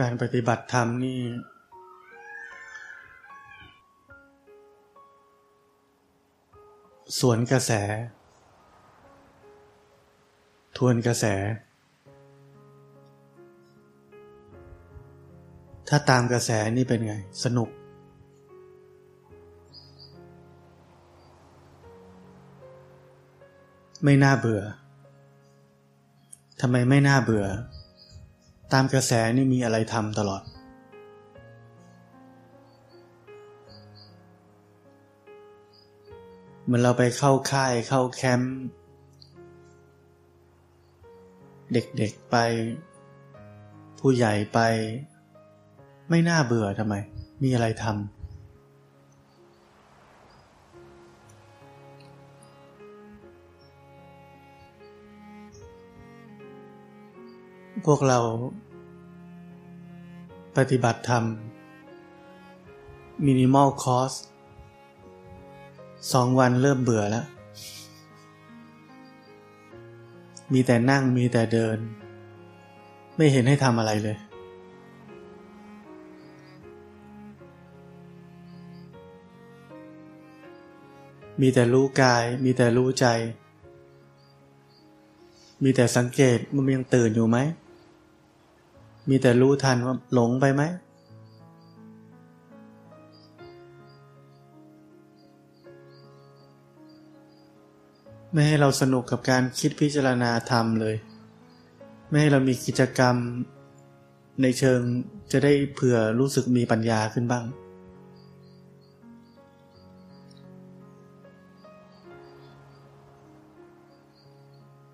การปฏิบัติธรรมนี่ สวนกระแส ทวนกระแส ถ้าตามกระแสนี่เป็นไง สนุก ไม่น่าเบื่อทำไมไม่น่าเบื่อ ตามกระแสนี่มีอะไรทำตลอด เหมือนเราไปเข้าค่ายเข้าแคมป์เด็กๆไป ผู้ใหญ่ไป ไม่น่าเบื่อทำไม มีอะไรทำ พวกเราปฏิบัติธรรม มินิมอลคอสสองวันเริ่มเบื่อแล้ว มีแต่นั่งมีแต่เดิน ไม่เห็นให้ทำอะไรเลย มีแต่รู้กาย มีแต่รู้ใจ มีแต่สังเกตมันยังตื่นอยู่ไหม มีแต่รู้ทันว่าหลงไปไหม ไม่ให้เราสนุกกับการคิดพิจารณาธรรมเลย ไม่ให้เรามีกิจกรรมในเชิงจะได้เผื่อรู้สึกมีปัญญาขึ้นบ้าง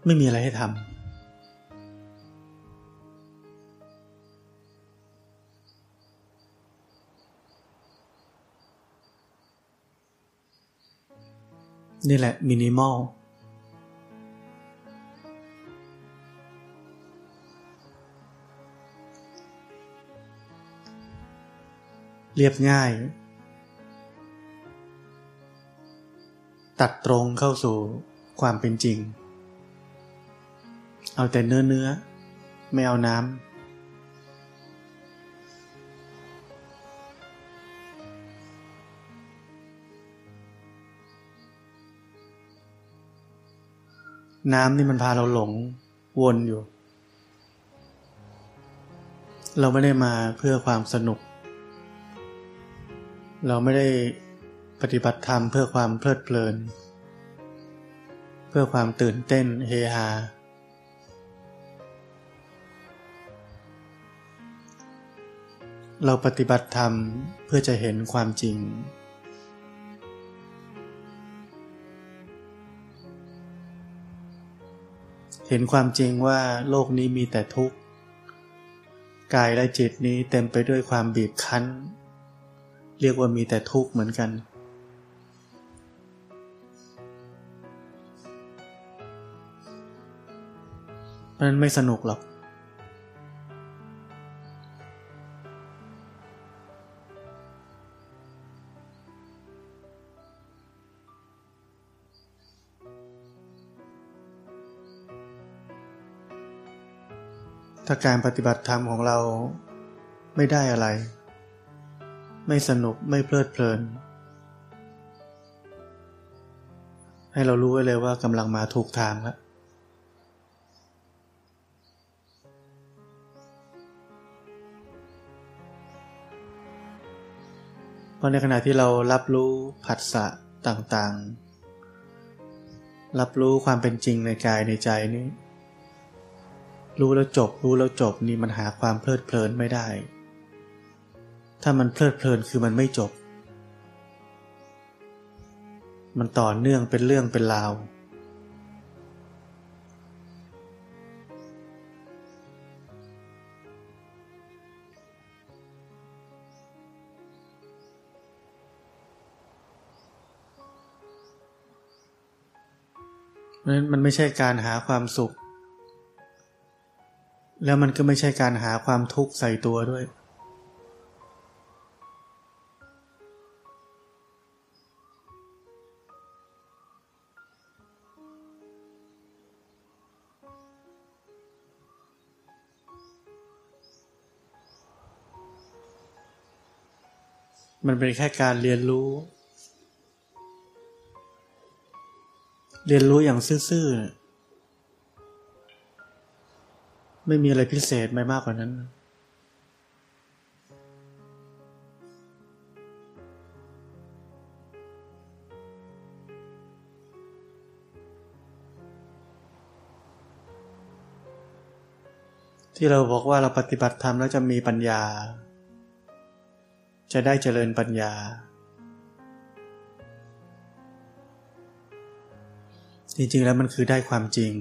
ไม่มีอะไรให้ทำ นี่แหละมินิมอลเรียบง่าย ตัดตรงเข้าสู่ความเป็นจริง เอาแต่เนื้อเนื้อ ไม่เอาน้ำ น้ำนี่มันพาเราหลงวนอยู่ เราไม่ได้มาเพื่อความสนุก เราไม่ได้ปฏิบัติธรรมเพื่อความเพลิดเพลิน เพื่อความตื่นเต้นเฮฮา เราปฏิบัติธรรมเพื่อจะเห็นความจริง เห็นความจริงว่าโลกนี้มีแต่ทุกข์ กายและจิตนี้เต็มไปด้วยความบีบคั้น เรียกว่ามีแต่ทุกข์เหมือนกัน มันไม่สนุกหรอก ถ้าการปฏิบัติธรรมของเราไม่ได้อะไร ไม่สนุกไม่เพลิดเพลิน ให้เรารู้ไว้เลยว่ากำลังมาถูกทางแล้วเพราะในขณะที่เรารับรู้ผัสสะต่างๆ รับรู้ความเป็นจริงในกายในใจนี้ รู้แล้วจบ รู้แล้วจบนี่มันหาความเพลิดเพลินไม่ได้ ถ้ามันเพลิดเพลินคือมันไม่จบ มันต่อเนื่องเป็นเรื่องเป็นราวเพราะนั้นมันไม่ใช่การหาความสุข แล้วมันก็ไม่ใช่การหาความทุกข์ใส่ตัวด้วย มันเป็นแค่การเรียนรู้ เรียนรู้อย่างซื่อๆ ไม่มีอะไรพิเศษไปมากกว่านั้น ที่เราบอกว่าเราปฏิบัติธรรมแล้วจะมีปัญญา จะได้เจริญปัญญา จริงๆแล้วมันคือได้ความจริง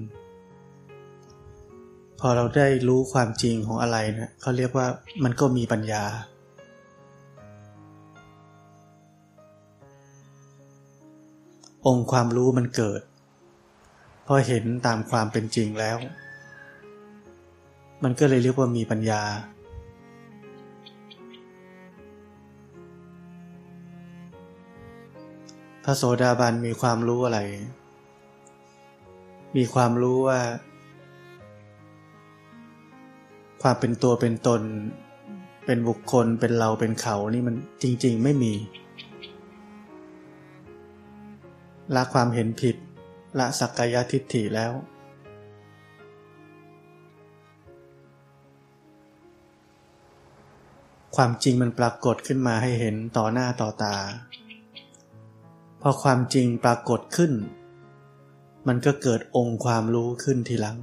พอเราได้รู้ความจริงของอะไรเนะี่ยเขาเรียกว่ามันก็มีปัญญา องค์ความรู้มันเกิด พอเห็นตามความเป็นจริงแล้ว มันก็เลยเรียกว่ามีปัญญาพระโสดาบันมีความรู้อะไร มีความรู้ว่า ความเป็นตัวเป็นตน เป็นบุคคลเป็นเราเป็นเขานี่มันจริง ๆ ไม่มีละความเห็นผิดละสักกายทิฏฐิแล้ว ความจริงมันปรากฏขึ้นมาให้เห็นต่อหน้าต่อตา พอความจริงปรากฏขึ้น มันก็เกิดองค์ความรู้ขึ้นทีหลัง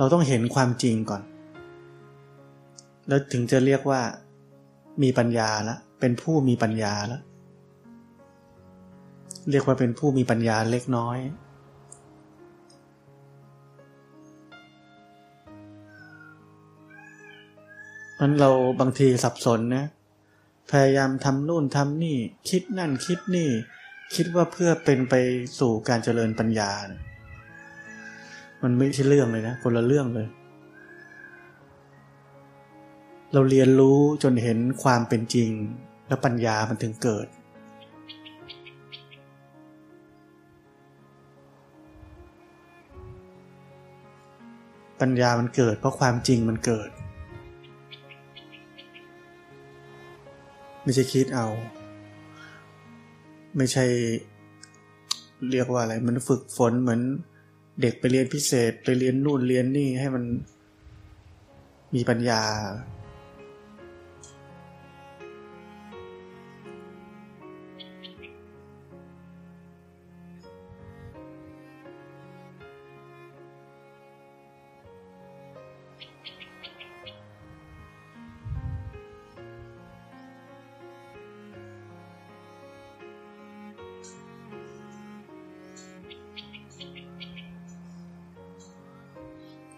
เราต้องเห็นความจริงก่อน แล้วถึงจะเรียกว่า มีปัญญาแล้วเป็นผู้มีปัญญาแล้วเรียกว่าเป็นผู้มีปัญญาเล็กน้อย มันเราบางทีสับสนนะ พยายามทำนู่นทำนี่ คิดนั่นคิดนี่ คิดว่าเพื่อเป็นไปสู่การเจริญปัญญานะ มันไม่ใช่เรื่องเลยนะ คนละเรื่องเลย เราเรียนรู้จนเห็นความเป็นจริง แล้วปัญญามันถึงเกิด ปัญญามันเกิด เพราะความจริงมันเกิด ไม่ใช่คิดเอา ไม่ใช่เรียกว่าอะไร มันฝึกฝนเหมือน เด็กไปเรียนพิเศษไปเรียนนู่นเรียนนี่ให้มันมีปัญญา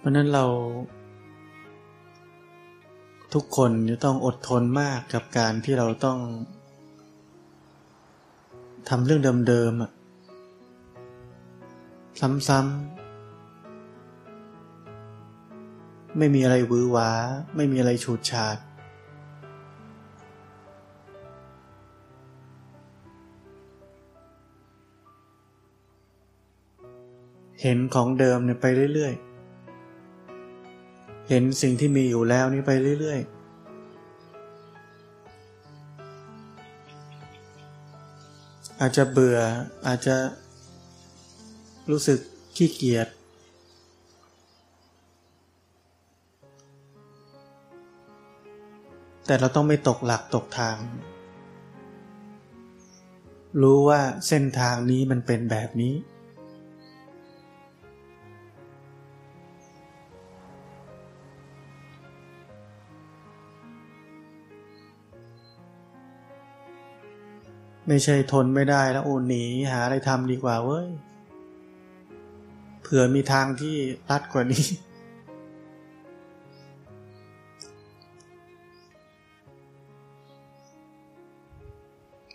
เพราะนั้นเรา ทุกคนจะต้องอดทนมากกับการที่เราต้องทำเรื่องเดิมๆอะซ้ำๆ ไม่มีอะไรวือหวา ไม่มีอะไรฉูดฉาด เห็นของเดิมเนี่ยไปเรื่อยๆ เห็นสิ่งที่มีอยู่แล้วนี่ไปเรื่อย ๆอาจจะเบื่ออาจจะรู้สึกขี้เกียจแต่เราต้องไม่ตกหลักตกทาง รู้ว่าเส้นทางนี้มันเป็นแบบนี้ ไม่ใช่ทนไม่ได้แล้วโอ้หนีหาอะไรทำดีกว่าเว้ย เผื่อมีทางที่รัดกว่านี้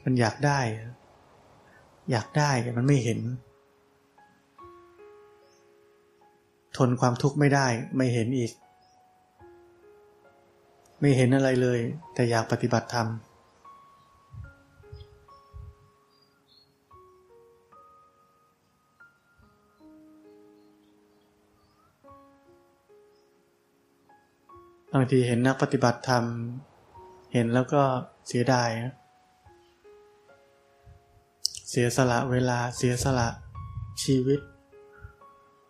มันอยากได้ อยากได้แต่มันไม่เห็น ทนความทุกข์ไม่ได้ไม่เห็นอีก ไม่เห็นอะไรเลย แต่อยากปฏิบัติธรรมางทีเห็นนักปฏิบัติธรรม เห็นแล้วก็เสียดาย เสียสละเวลาเสียสละชีวิต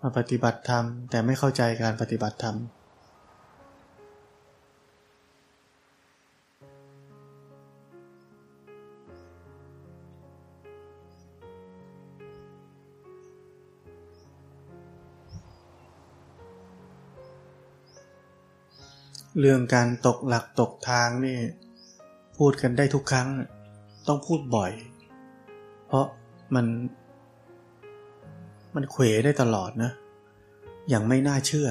มาปฏิบัติธรรม แต่ไม่เข้าใจการปฏิบัติธรรม เรื่องการตกหลักตกทางนี่ พูดกันได้ทุกครั้ง ต้องพูดบ่อย เพราะมัน มันเขวได้ตลอดนะ อย่างไม่น่าเชื่อ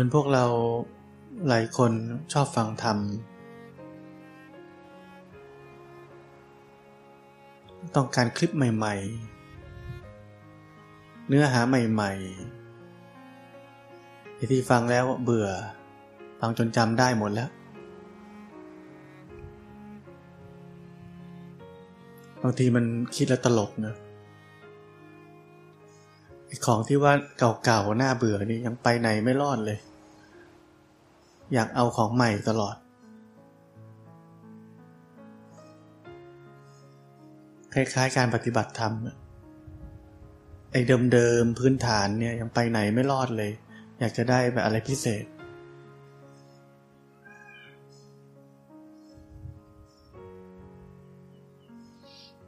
มือนพวกเราหลายคนชอบฟังธรรม ต้องการคลิปใหม่ ๆ เนื้อหาใหม่ ๆ ที่ฟังแล้วเบื่อ ฟังจนจำได้หมดแล้ว บางทีมันคิดแล้วตลกนะของที่ว่าเก่าๆ หน้าเบื่อนี่ยังไปไหนไม่รอดเลย อยากเอาของใหม่ตลอด คล้ายๆ การปฏิบัติธรรมไอ้เดิมๆพื้นฐานเนี่ยยังไปไหนไม่รอดเลย อยากจะได้แบบอะไรพิเศษ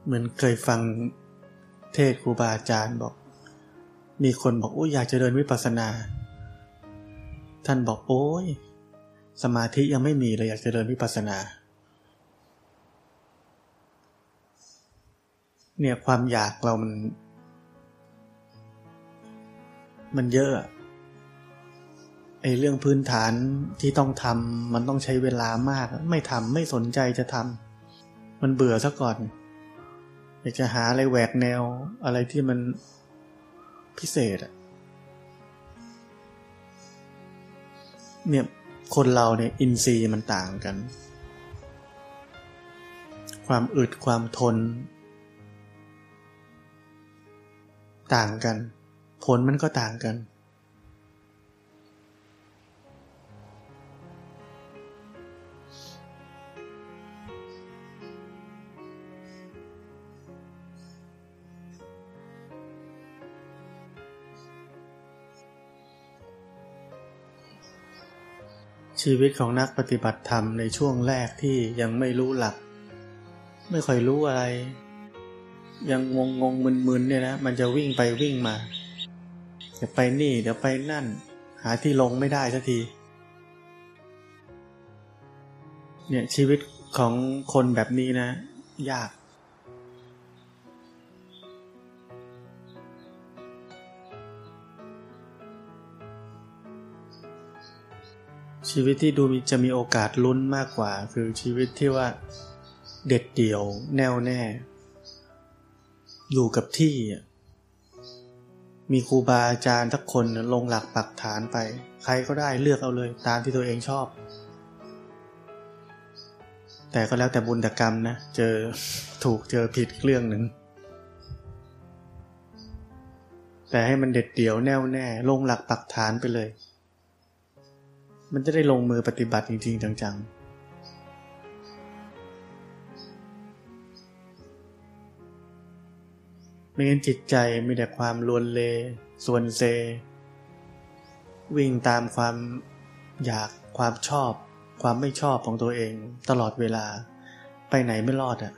เหมือนเคยฟังเทศครูบาอาจารย์บอก มีคนบอกโอ้ยอยากจะเดินวิปัสสนา ท่านบอกโอ้ย สมาธิยังไม่มีเลยอยากจะเดินวิปัสสนา เนี่ยความอยากเรามัน มันเยอะไอ้เรื่องพื้นฐานที่ต้องทำมันต้องใช้เวลามาก ไม่ทำไม่สนใจจะทำมันเบื่อซะก่อน อยากจะหาอะไรแหวกแนวอะไรที่มันพิเศษอะเนี่ย คนเราเนี่ยอินทรีย์มันต่างกัน ความอึดความทน ต่างกัน ผลมันก็ต่างกัน ชีวิตของนักปฏิบัติธรรมในช่วงแรกที่ยังไม่รู้หลัก ไม่ค่อยรู้อะไร ยังงงงงมึนมึนเนี่ยนะมันจะวิ่งไปวิ่งมา เดี๋ยวไปนี่ เดี๋ยวไปนั่น หาที่ลงไม่ได้สักที เนี่ยชีวิตของคนแบบนี้นะ ยาก ชีวิตที่ดูจะมีโอกาสลุ้นมากกว่า คือชีวิตที่ว่าเด็ดเดี่ยวแน่วแน่ อยู่กับที่ มีครูบาอาจารย์ทักคนลงหลักปักฐานไป ใครก็ได้เลือกเอาเลยตามที่ตัวเองชอบ แต่ก็แล้วแต่บุญกรรมนะ เจอถูกเจอผิดเรื่องหนึ่ง แต่ให้มันเด็ดเดี่ยวแน่วแน่ ลงหลักปักฐานไปเลย มันจะได้ลงมือปฏิบัติจริง ๆ จังๆไม่งั้นจิตใจมีแต่ความลวนเลส่วนเซ วิ่งตามความอยากความชอบ ความไม่ชอบของตัวเองตลอดเวลา ไปไหนไม่รอดอะ่ะ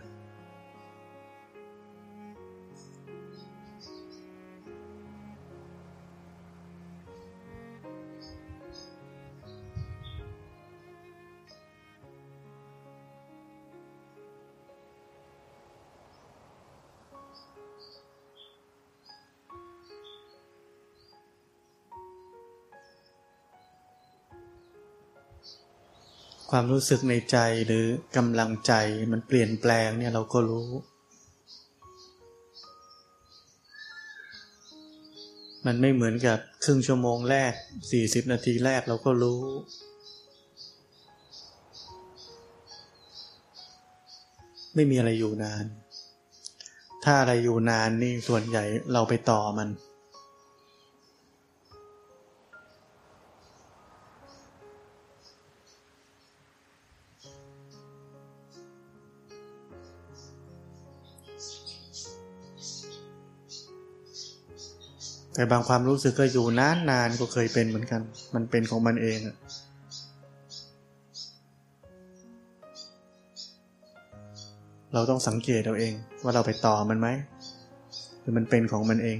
ความรู้สึกในใจหรือกำลังใจมันเปลี่ยนแปลงเนี่ยเราก็รู้ มันไม่เหมือนกับครึ่งชั่วโมงแรกสี่สิบนาทีแรกเราก็รู้ ไม่มีอะไรอยู่นาน ถ้าอะไรอยู่นานนี่ส่วนใหญ่เราไปต่อมัน แต่บางความรู้สึกก็อยู่นานนานก็เคยเป็นเหมือนกัน มันเป็นของมันเองเราต้องสังเกตเอาเอง ว่าเราไปต่อมันไหมหรือมันเป็นของมันเอง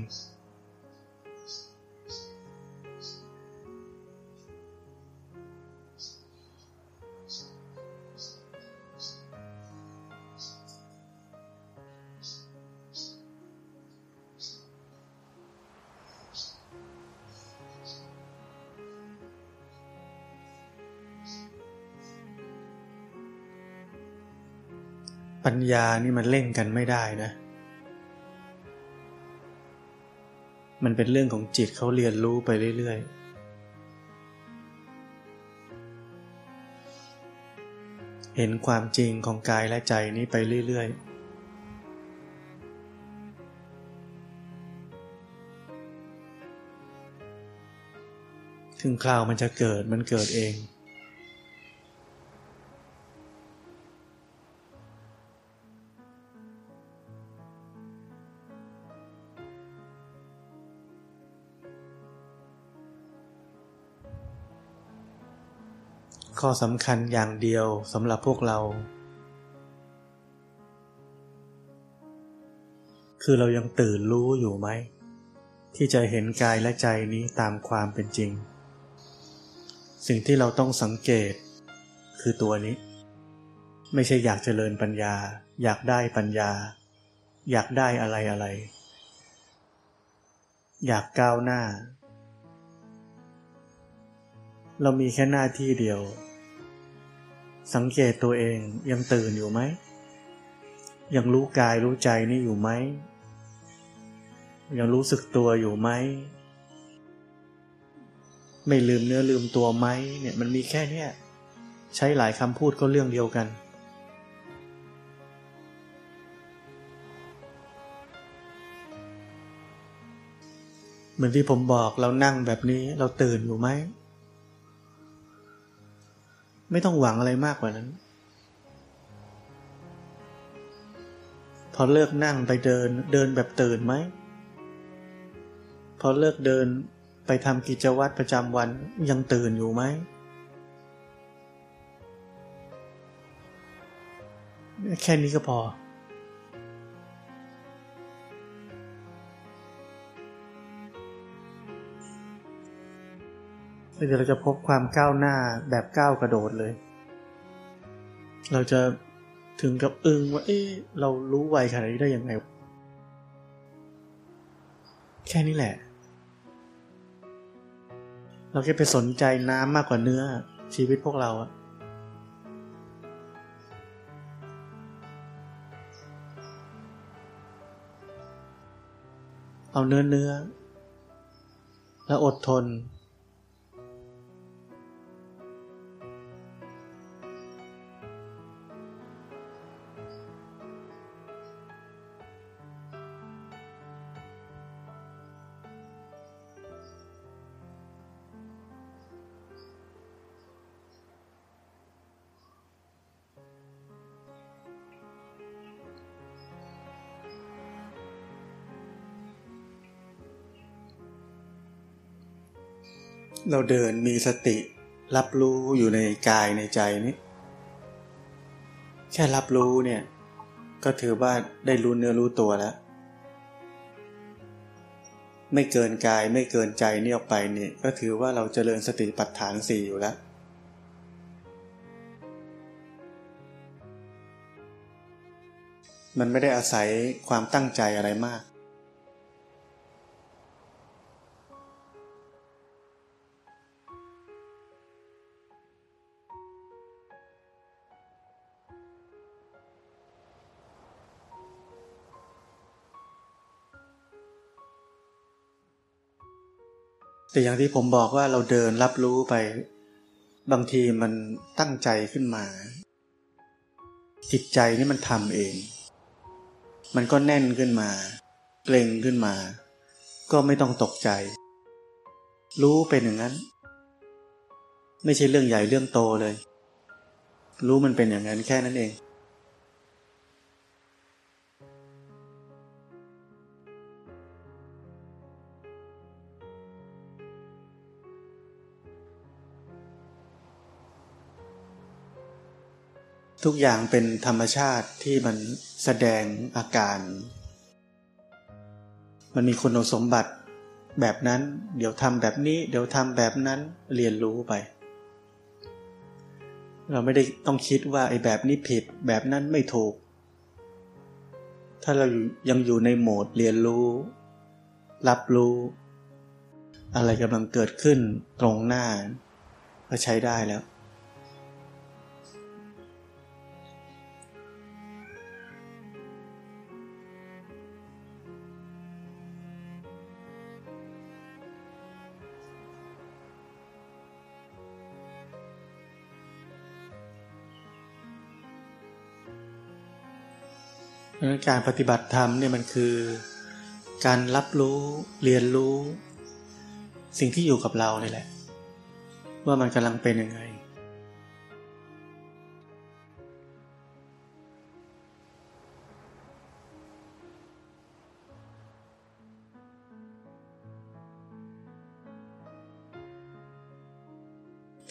ปัญญานี่มันเล่นกันไม่ได้นะ มันเป็นเรื่องของจิตเขาเรียนรู้ไปเรื่อย ๆเห็นความจริงของกายและใจนี้ไปเรื่อย ๆ ถึงคราวมันจะเกิดมันเกิดเอง ข้อสำคัญอย่างเดียวสำหรับพวกเรา คือเรายังตื่นรู้อยู่ไหม ที่จะเห็นกายและใจนี้ตามความเป็นจริง สิ่งที่เราต้องสังเกต คือตัวนี้ ไม่ใช่อยากเจริญปัญญา อยากได้ปัญญา อยากได้อะไรอะไร อยากก้าวหน้าเรามีแค่หน้าที่เดียว สังเกตตัวเองยังตื่นอยู่ไหม ยังรู้กายรู้ใจนี่อยู่ไหม ยังรู้สึกตัวอยู่ไหม ไม่ลืมเนื้อลืมตัวไหมเนี่ยมันมีแค่เนี้ยใช้หลายคำพูดก็เรื่องเดียวกัน เหมือนที่ผมบอกเรานั่งแบบนี้เราตื่นอยู่ไหม ไม่ต้องหวังอะไรมากกว่านั้น พอเลิกนั่งไปเดินเดินแบบตื่นไหม พอเลิกเดินไปทำกิจวัตรประจำวันยังตื่นอยู่ไหมแค่นี้ก็พอ เดี๋ยวเราจะพบความก้าวหน้าแบบก้าวกระโดดเลย เราจะถึงกับอึ้งว่า เอ๊ะ เรารู้ไวขนาดนี้ได้ยังไง แค่นี้แหละ เราแค่ไปสนใจน้ำมากกว่าเนื้อชีวิตพวกเราอะเอาเนื้อเนื้อ แล้วอดทน เราเดินมีสติ รับรู้อยู่ในกายในใจนี้ แค่รับรู้เนี่ย ก็ถือว่าได้รู้เนื้อรู้ตัวแล้ว ไม่เกินกายไม่เกินใจนี่ออกไปเนี่ย ก็ถือว่าเราจเจริญสติปัฏฐานสี่อยู่แล้วมันไม่ได้อาศัยความตั้งใจอะไรมาก แต่อย่างที่ผมบอกว่าเราเดินรับรู้ไป บางทีมันตั้งใจขึ้นมา จิตใจนี่มันทำเอง มันก็แน่นขึ้นมา เกร็งขึ้นมา ก็ไม่ต้องตกใจ รู้เป็นอย่างนั้น ไม่ใช่เรื่องใหญ่เรื่องโตเลย รู้มันเป็นอย่างนั้นแค่นั้นเอง ทุกอย่างเป็นธรรมชาติที่มันแสดงอาการ มันมีคุณสมบัติแบบนั้น เดี๋ยวทำแบบนี้ เดี๋ยวทำแบบนั้นเรียนรู้ไป เราไม่ได้ต้องคิดว่าไอ้แบบนี้ผิดแบบนั้นไม่ถูก ถ้าเรายังอยู่ในโหมดเรียนรู้ รับรู้ อะไรกำลังเกิดขึ้นตรงหน้า ก็ใช้ได้แล้ว การปฏิบัติธรรมเนี่ยมันคือ การรับรู้เรียนรู้ สิ่งที่อยู่กับเราเนี่ยแหละ ว่ามันกำลังเป็นยังไง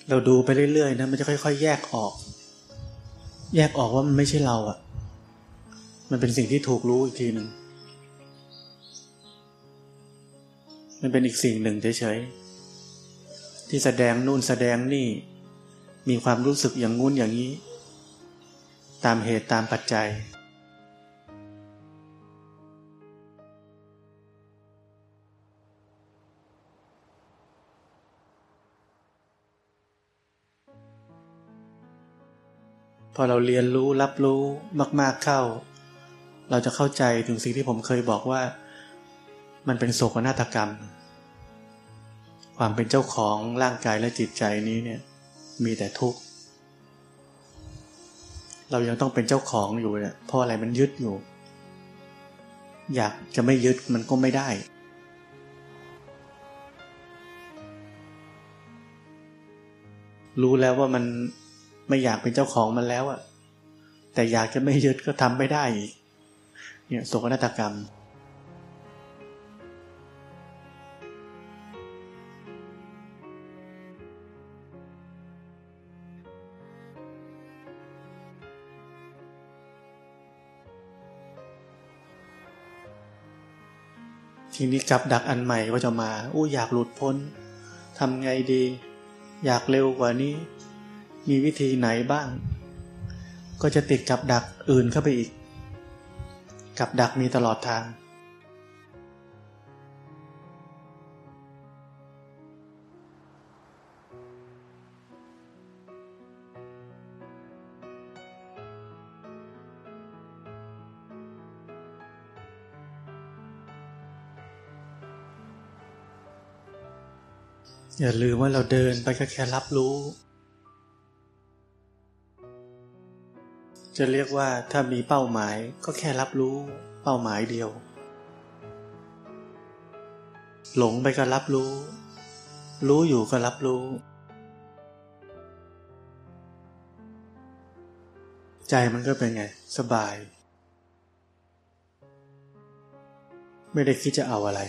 เราดูไปเรื่อยๆนะมันจะค่อย ๆ แยกออก แยกออกว่ามันไม่ใช่เราอะ มันเป็นสิ่งที่ถูกรู้อีกทีหนึ่ง มันเป็นอีกสิ่งหนึ่งเฉยๆที่แสดงนู่นแสดงนี่ มีความรู้สึกอย่างงู้นอย่างนี้ ตามเหตุตามปัจจัยพอเราเรียนรู้รับรู้มาก ๆเข้า เราจะเข้าใจถึงสิ่งที่ผมเคยบอกว่า มันเป็นโศกนาฏกรรม ความเป็นเจ้าของร่างกายและจิตใจนี้เนี่ย มีแต่ทุกข์ เรายังต้องเป็นเจ้าของอยู่เนี่ยเพราะอะไรมันยึดอยู่ อยากจะไม่ยึดมันก็ไม่ได้รู้แล้วว่ามันไม่อยากเป็นเจ้าของมันแล้วอะแต่อยากจะไม่ยึดก็ทำไม่ได้อีก เนี่ยโศกนาฏกรรม ทีนี้กับดักอันใหม่ก็จะมาอู้อยากหลุดพ้นทำไงดี อยากเร็วกว่านี้ มีวิธีไหนบ้าง ก็จะติดกับดักอื่นเข้าไปอีก กับดักมีตลอดทาง อย่าลืมว่าเราเดินไปก็แค่รับรู้ จะเรียกว่าถ้ามีเป้าหมายก็แค่รับรู้เป้าหมายเดียว หลงไปก็รับรู้ รู้อยู่ก็รับรู้ ใจมันก็เป็นไง สบาย ไม่ได้คิดจะเอาอะไร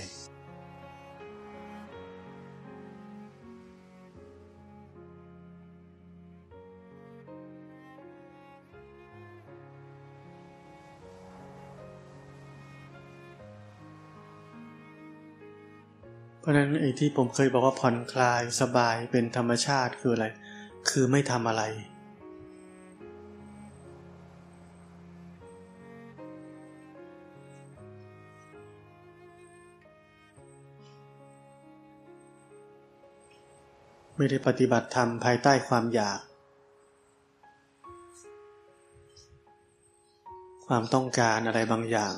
เพราะนั้นไอ้ที่ผมเคยบอกว่าผ่อนคลายสบายเป็นธรรมชาติคืออะไร คือไม่ทำอะไร ไม่ได้ปฏิบัติธรรมภายใต้ความอยาก ความต้องการอะไรบางอย่าง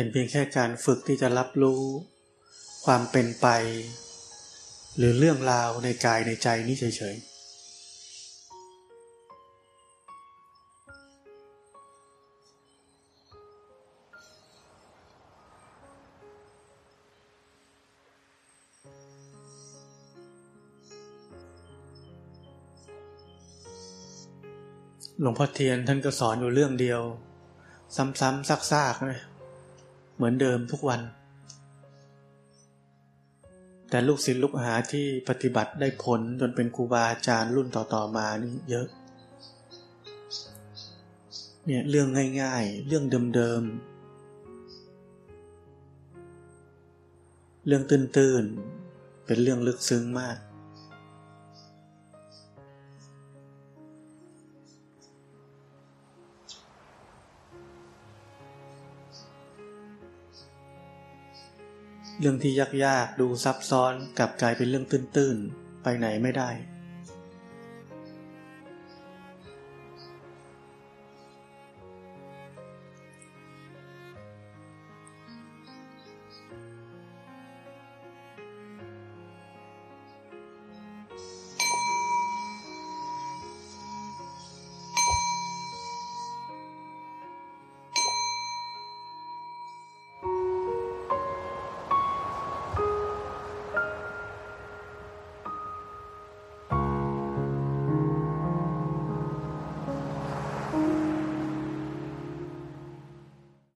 เป็นเพียงแค่การฝึกที่จะรับรู้ความเป็นไป หรือเรื่องราวในกายในใจนี้เฉยๆหลวงพ่อเทียนท่านก็สอนอยู่เรื่องเดียว ซ้ำๆซากๆนะ เหมือนเดิมทุกวัน แต่ลูกศิษย์ลูกหาที่ปฏิบัติได้ผลจนเป็นครูบาอาจารย์รุ่นต่อๆมานี่เยอะ เนี่ยเรื่องง่ายๆ เรื่องเดิมๆ เรื่องตื้นๆ เป็นเรื่องลึกซึ้งมาก เรื่องที่ยากๆดูซับซ้อนกลับกลายเป็นเรื่องตื้นๆ ไปไหนไม่ได้